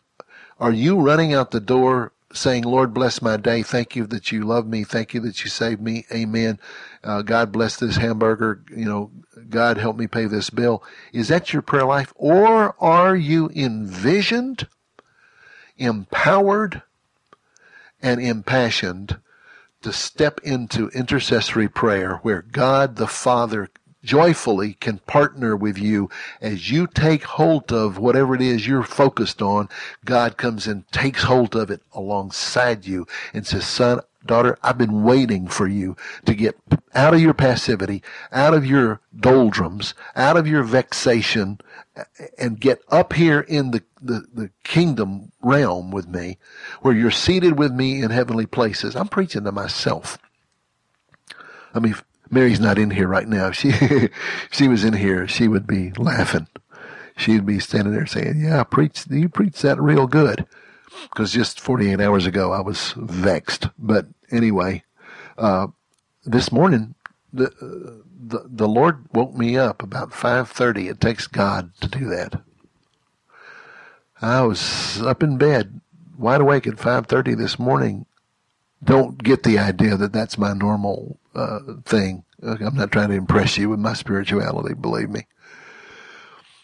are you running out the door saying, Lord, bless my day. Thank you that you love me. Thank you that you saved me. Amen. Uh, God bless this hamburger. You know, God help me pay this bill. Is that your prayer life? Or are you envisioned, empowered, and impassioned to step into intercessory prayer where God the Father joyfully can partner with you as you take hold of whatever it is you're focused on. God comes and takes hold of it alongside you and says, son, daughter, I've been waiting for you to get out of your passivity, out of your doldrums, out of your vexation, and get up here in the, the, the kingdom realm with me, where you're seated with me in heavenly places. I'm preaching to myself. I mean, Mary's not in here right now. She, she was in here, she would be laughing. She'd be standing there saying, yeah, preach, you preach that real good. Because just 48 hours ago, I was vexed. But anyway, uh, this morning, the, the, the Lord woke me up about 5.30. It takes God to do that. I was up in bed, wide awake at 5.30 this morning. Don't get the idea that that's my normal uh, thing. I'm not trying to impress you with my spirituality, believe me.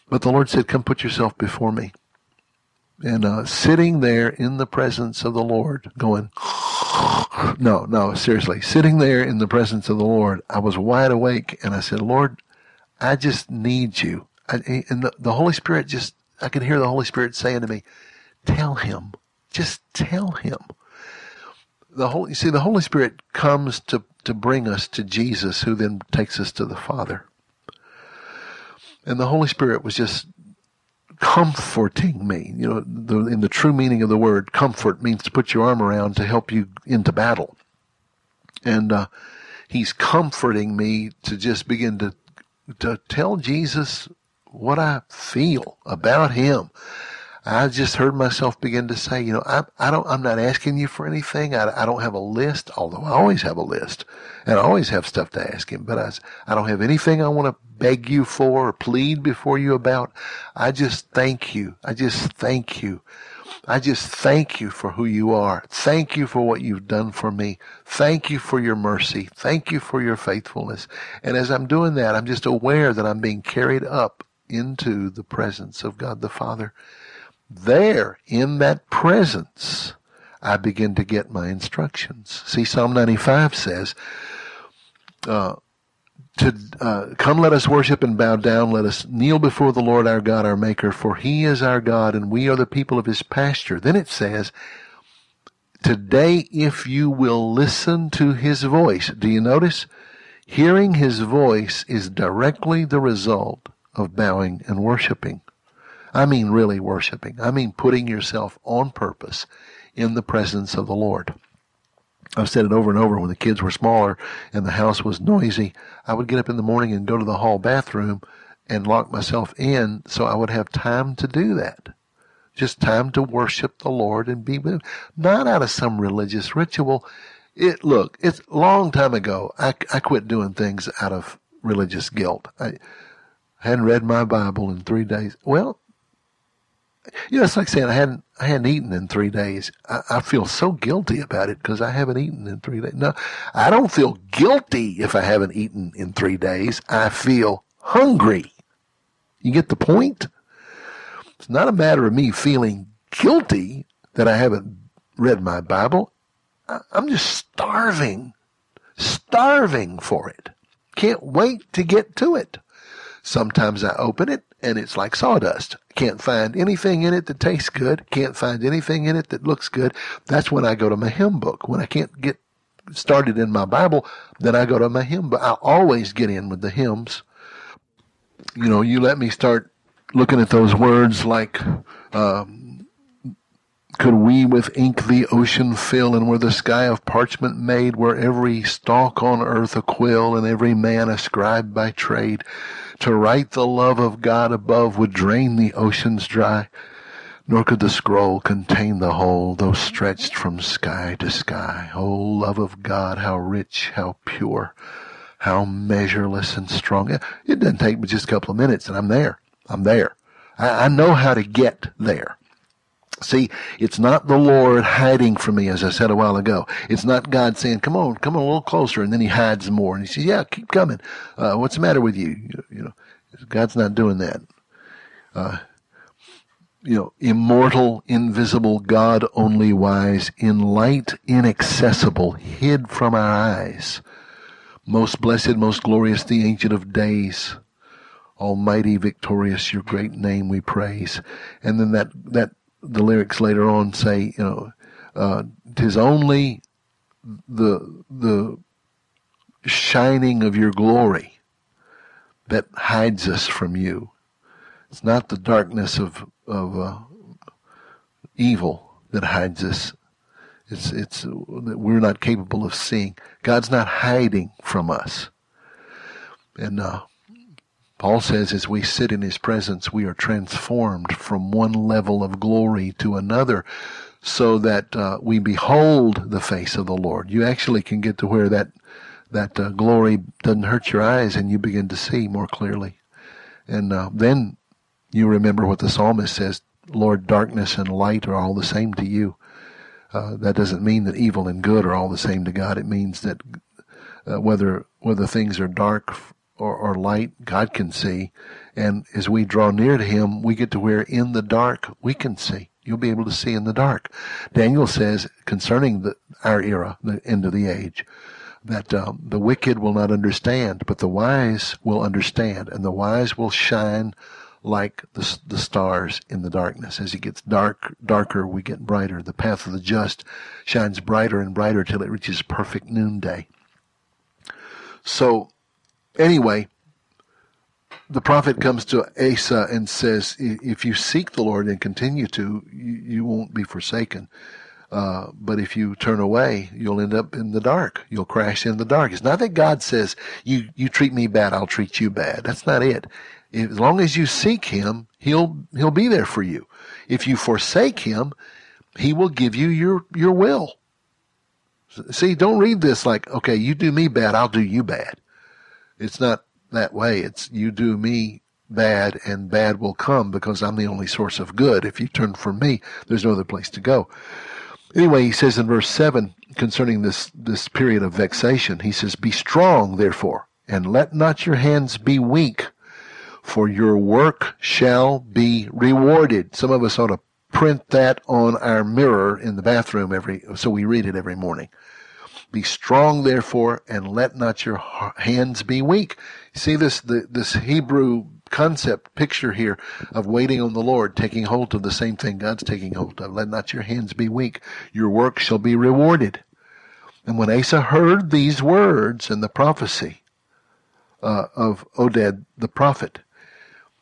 But the Lord said, come put yourself before me. And uh, sitting there in the presence of the Lord, going, no, no, seriously, sitting there in the presence of the Lord, I was wide awake and I said, Lord, I just need you. I, and the, the Holy Spirit just, I could hear the Holy Spirit saying to me, tell him, just tell him the Holy, you see, the Holy Spirit comes to, to bring us to Jesus, who then takes us to the Father. And the Holy Spirit was just comforting me. You know, the, in the true meaning of the word, comfort means to put your arm around to help you into battle. And, uh, he's comforting me to just begin to, to tell Jesus what I feel about him. I just heard myself begin to say, you know, I, I don't, I'm not asking you for anything. I, I don't have a list, although I always have a list and I always have stuff to ask him, but I, I don't have anything I want to beg you for or plead before you about. I just thank you. I just thank you. I just thank you for who you are. Thank you for what you've done for me. Thank you for your mercy. Thank you for your faithfulness. And as I'm doing that, I'm just aware that I'm being carried up into the presence of God the Father there in that presence, I begin to get my instructions. See, Psalm 95 says, uh, to uh, come let us worship and bow down. Let us kneel before the lord our god our maker for he is our god and we are the people of his pasture. Then it says today if you will listen to his voice. Do you notice? Hearing his voice is directly the result of bowing and worshiping I mean really worshiping. I mean putting yourself on purpose in the presence of the Lord. I've said it over and over when the kids were smaller and the house was noisy. I would get up in the morning and go to the hall bathroom and lock myself in so I would have time to do that. Just time to worship the Lord and be with him. Not out of some religious ritual. It, look, it's a long time ago. I, I quit doing things out of religious guilt. I hadn't read my Bible in three days. Well, you know, it's like saying I hadn't I hadn't eaten in three days. I, I feel so guilty about it because I haven't eaten in three days. No, I don't feel guilty if I haven't eaten in three days. I feel hungry. You get the point? It's not a matter of me feeling guilty that I haven't read my Bible. I, I'm just starving, starving for it. Can't wait to get to it. Sometimes I open it and it's like sawdust. Can't find anything in it that tastes good. Can't find anything in it that looks good. That's when I go to my hymn book. When I can't get started in my Bible, then I go to my hymn book. I always get in with the hymns. You know, you let me start looking at those words like, um, could we with ink the ocean fill, and were the sky of parchment made, were every stalk on earth a quill, and every man a scribe by trade, to write the love of God above would drain the oceans dry, nor could the scroll contain the whole, though stretched from sky to sky. O oh, love of God, how rich, how pure, how measureless and strong. It doesn't take me just a couple of minutes and I'm there. I'm there. I, I know how to get there. See, it's not the Lord hiding from me, as I said a while ago. It's not God saying, come on, come on a little closer, and then he hides more. And he says, yeah, keep coming. Uh, what's the matter with you? you? Know, God's not doing that. Uh, you know, immortal, invisible, God only wise, in light inaccessible, hid from our eyes. Most blessed, most glorious, the ancient of days. Almighty, victorious, your great name we praise. And then that, that the lyrics later on say, you know, uh, tis only the the shining of your glory that hides us from you. It's not the darkness of of uh, evil that hides us. It's it's that we're not capable of seeing. God's not hiding from us. And uh, Paul says, as we sit in his presence, we are transformed from one level of glory to another so that uh, we behold the face of the Lord. You actually can get to where that, that uh, glory doesn't hurt your eyes and you begin to see more clearly. And uh, then you remember what the psalmist says, Lord, darkness and light are all the same to you. Uh, that doesn't mean that evil and good are all the same to God. It means that uh, whether whether things are dark or, or light, God can see. And as we draw near to Him, we get to where in the dark we can see. You'll be able to see in the dark. Daniel says concerning the, our era, the end of the age, that um, the wicked will not understand, but the wise will understand, and the wise will shine like the, the stars in the darkness. As it gets dark, darker, we get brighter. The path of the just shines brighter and brighter till it reaches perfect noonday. So Anyway, the prophet comes to Asa and says, if you seek the Lord and continue to, you, won't be forsaken. Uh, but if you turn away, you'll end up in the dark. You'll crash in the dark. It's not that God says, you, you treat me bad, I'll treat you bad. That's not it. As long as you seek Him, He'll, He'll be there for you. If you forsake Him, He will give you your, your will. See, don't read this like, okay, you do me bad, I'll do you bad. It's not that way. It's you do me bad and bad will come because I'm the only source of good. If you turn from me, there's no other place to go. Anyway, he says in verse 7 concerning this, this period of vexation, he says, Be strong, therefore, and let not your hands be weak, for your work shall be rewarded. Some of us ought to print that on our mirror in the bathroom every, so we read it every morning. Be strong, therefore, and let not your hands be weak. See this, the, this Hebrew concept picture here of waiting on the Lord, taking hold of the same thing God's taking hold of. Let not your hands be weak. Your work shall be rewarded. And when Asa heard these words and the prophecy uh, of Oded the prophet,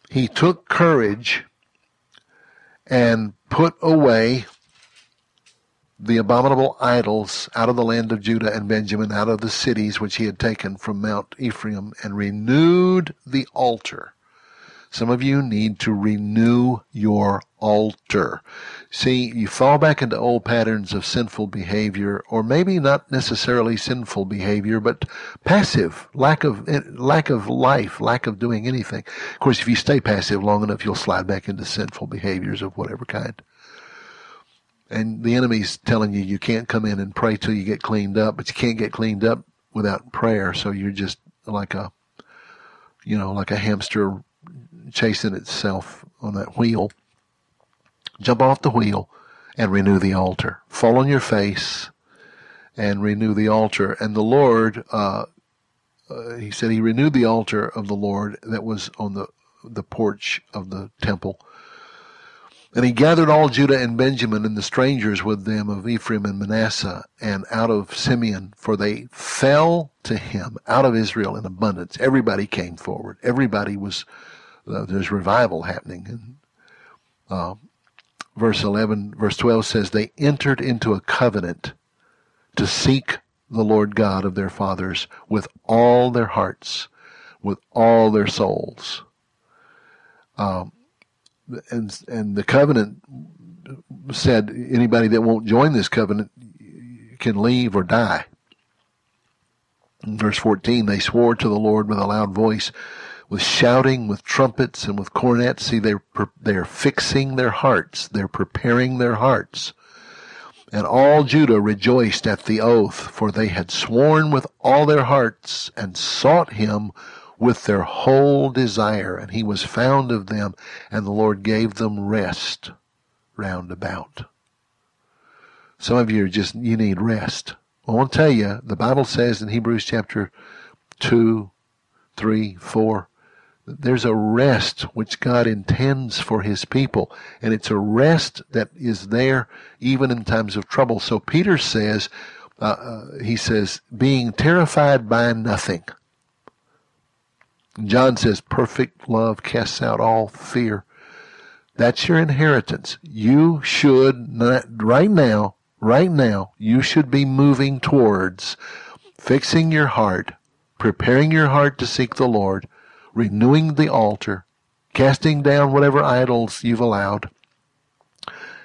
he took courage and put away the abominable idols out of the land of Judah and Benjamin, out of the cities which he had taken from Mount Ephraim, and renewed the altar. Some of you need to renew your altar. See, you fall back into old patterns of sinful behavior, or maybe not necessarily sinful behavior, but passive, lack of, lack of life, lack of doing anything. Of course, if you stay passive long enough, you'll slide back into sinful behaviors of whatever kind and the enemy's telling you you can't come in and pray till you get cleaned up, but you can't get cleaned up without prayer. So you're just like a, you know, like a hamster chasing itself on that wheel. Jump off the wheel and renew the altar. Fall on your face and renew the altar. And the Lord, uh, uh, he said he renewed the altar of the Lord that was on the the porch of the temple and he gathered all Judah and Benjamin and the strangers with them of Ephraim and Manasseh and out of Simeon, for they fell to him out of Israel in abundance. Everybody came forward. Everybody was, uh, there's revival happening. And, uh, verse 11, verse 12 says, they entered into a covenant to seek the Lord God of their fathers with all their hearts, with all their souls. Um, and and the covenant said anybody that won't join this covenant can leave or die. In verse 14, they swore to the Lord with a loud voice with shouting, with trumpets, and with cornets. See, they're, they're fixing their hearts. They're preparing their hearts. And all Judah rejoiced at the oath, for they had sworn with all their hearts and sought him with their whole desire. And he was found of them, and the Lord gave them rest round about. Some of you are just, you need rest. I want to tell you, the Bible says in Hebrews chapter 2, 3, 4, there's a rest which God intends for his people. And it's a rest that is there even in times of trouble. So Peter says, uh, uh, he says, being terrified by nothing. John says, perfect love casts out all fear. That's your inheritance. You should, not, right now, right now, you should be moving towards fixing your heart, preparing your heart to seek the Lord, renewing the altar, casting down whatever idols you've allowed,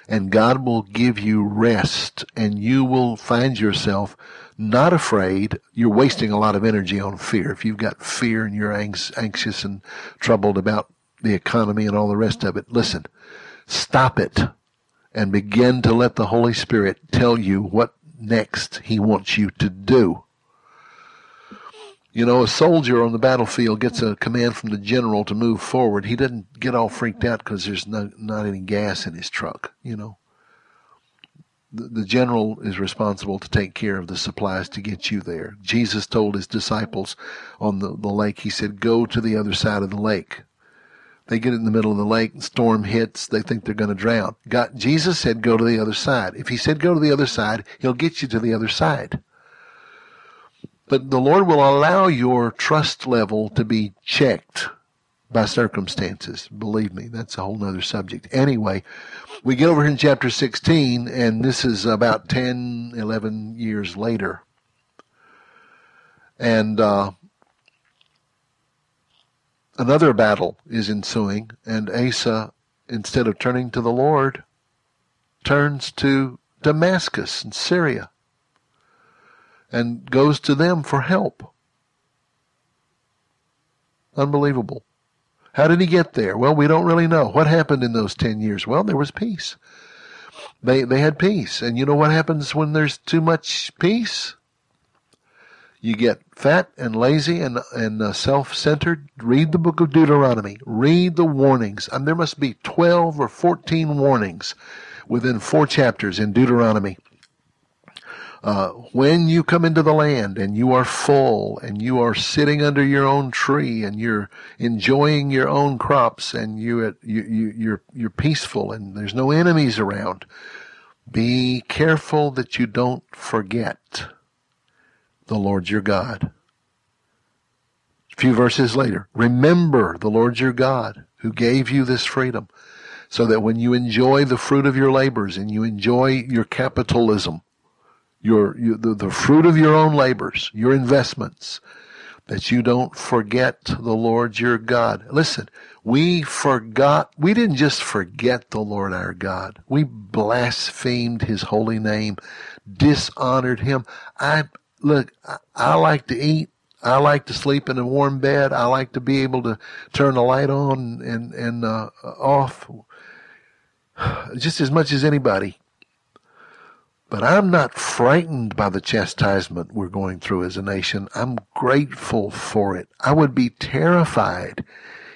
and God will give you rest and you will find yourself not afraid. You're wasting a lot of energy on fear. If you've got fear and you're anxious and troubled about the economy and all the rest of it, listen, stop it and begin to let the Holy Spirit tell you what next He wants you to do. You know, a soldier on the battlefield gets a command from the general to move forward. He doesn't get all freaked out because there's no, not any gas in his truck, you know. The, general is responsible to take care of the supplies to get you there. Jesus told his disciples on the, the lake, he said, go to the other side of the lake. They get in the middle of the lake, storm hits, they think they're going to drown. God, Jesus said go to the other side. If he said go to the other side, he'll get you to the other side. But the Lord will allow your trust level to be checked by circumstances. Believe me, that's a whole nother subject. Anyway, we get over here in chapter 16, and this is about 10, 11 years later. And uh, another battle is ensuing, and Asa, instead of turning to the Lord, turns to Damascus in Syria and goes to them for help. Unbelievable. How did he get there? Well, we don't really know. What happened in those 10 years? Well, there was peace. They, they had peace. And you know what happens when there's too much peace? You get fat and lazy and, and uh, self-centered. Read the book of Deuteronomy. Read the warnings. And there must be 12 or 14 warnings within four chapters in Deuteronomy. Uh, when you come into the land and you are full and you are sitting under your own tree and you're enjoying your own crops and you, you, you you're, you're peaceful and there's no enemies around, be careful that you don't forget the Lord your God. A few verses later, remember the Lord your God who gave you this freedom so that when you enjoy the fruit of your labors and you enjoy your capitalism, your, your the, the fruit of your own labors, your investments, that you don't forget the Lord your God. Listen, we forgot, we didn't just forget the Lord our God. We blasphemed his holy name, dishonored him. I, look, I, I like to eat. I like to sleep in a warm bed. I like to be able to turn the light on and, and, uh, off just as much as anybody. But I'm not frightened by the chastisement we're going through as a nation. I'm grateful for it. I would be terrified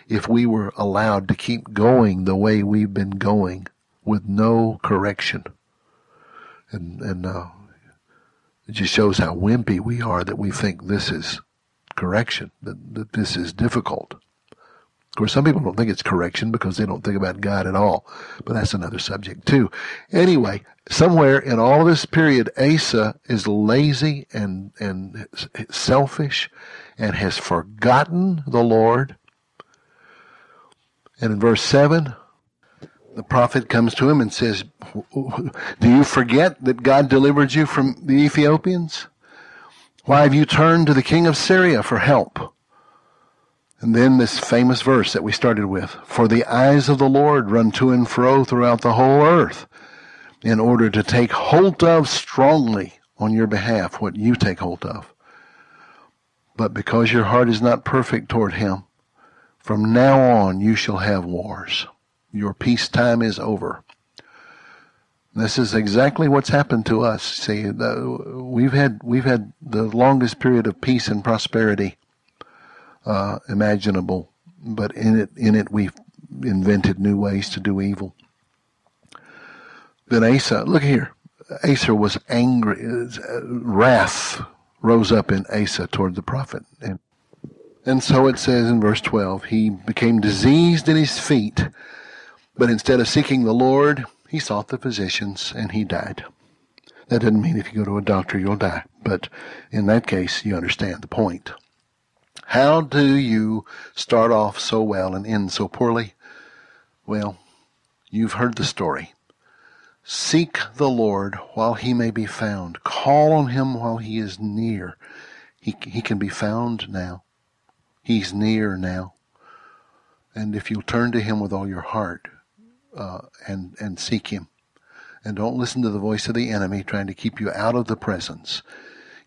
if we were allowed to keep going the way we've been going with no correction. And, and, uh, it just shows how wimpy we are that we think this is correction, that, that this is difficult. Course, some people don't think it's correction because they don't think about God at all, but that's another subject too. Anyway, somewhere in all this period, Asa is lazy and, and selfish and has forgotten the Lord. And in verse 7, the prophet comes to him and says, Do you forget that God delivered you from the Ethiopians? Why have you turned to the king of Syria for help? And then this famous verse that we started with For the eyes of the Lord run to and fro throughout the whole earth in order to take hold of strongly on your behalf what you take hold of. But because your heart is not perfect toward Him, From now on you shall have wars. Your peacetime is over. This is exactly what's happened to us. See, the, we've had we've had the longest period of peace and prosperity uh, imaginable, but in it in it we've invented new ways to do evil. Then Asa, look here, Asa was angry. Wrath rose up in Asa toward the prophet, and and so it says in verse twelve, he became diseased in his feet, but instead of seeking the Lord he sought the physicians and he died. That doesn't mean if you go to a doctor you'll die, but in that case you understand the point. How do you start off so well and end so poorly? Well, you've heard the story. Seek the Lord while he may be found. Call on him while he is near. He, he can be found now. He's near now. And if you'll turn to him with all your heart, uh, and and seek Him, and don't listen to the voice of the enemy trying to keep you out of the presence.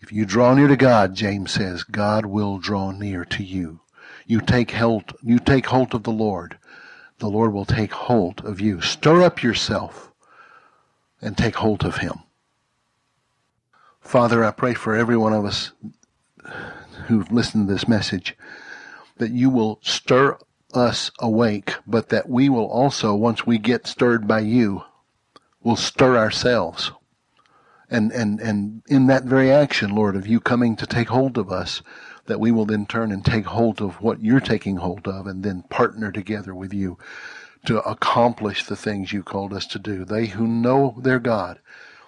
If you draw near to God, James says, God will draw near to you. You take hold, you take hold of the Lord. The Lord will take hold of you. Stir up yourself and take hold of Him. Father, I pray for every one of us who've listened to this message that you will stir us awake, but that we will also, once we get stirred by you, will stir ourselves. And, and, and in that very action, Lord, of you coming to take hold of us, that we will then turn and take hold of what you're taking hold of and then partner together with you to accomplish the things you called us to do. They who know their God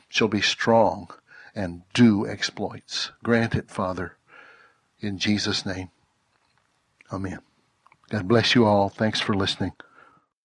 shall be strong and do exploits. Grant it, Father, in Jesus' name. Amen. God bless you all. Thanks for listening.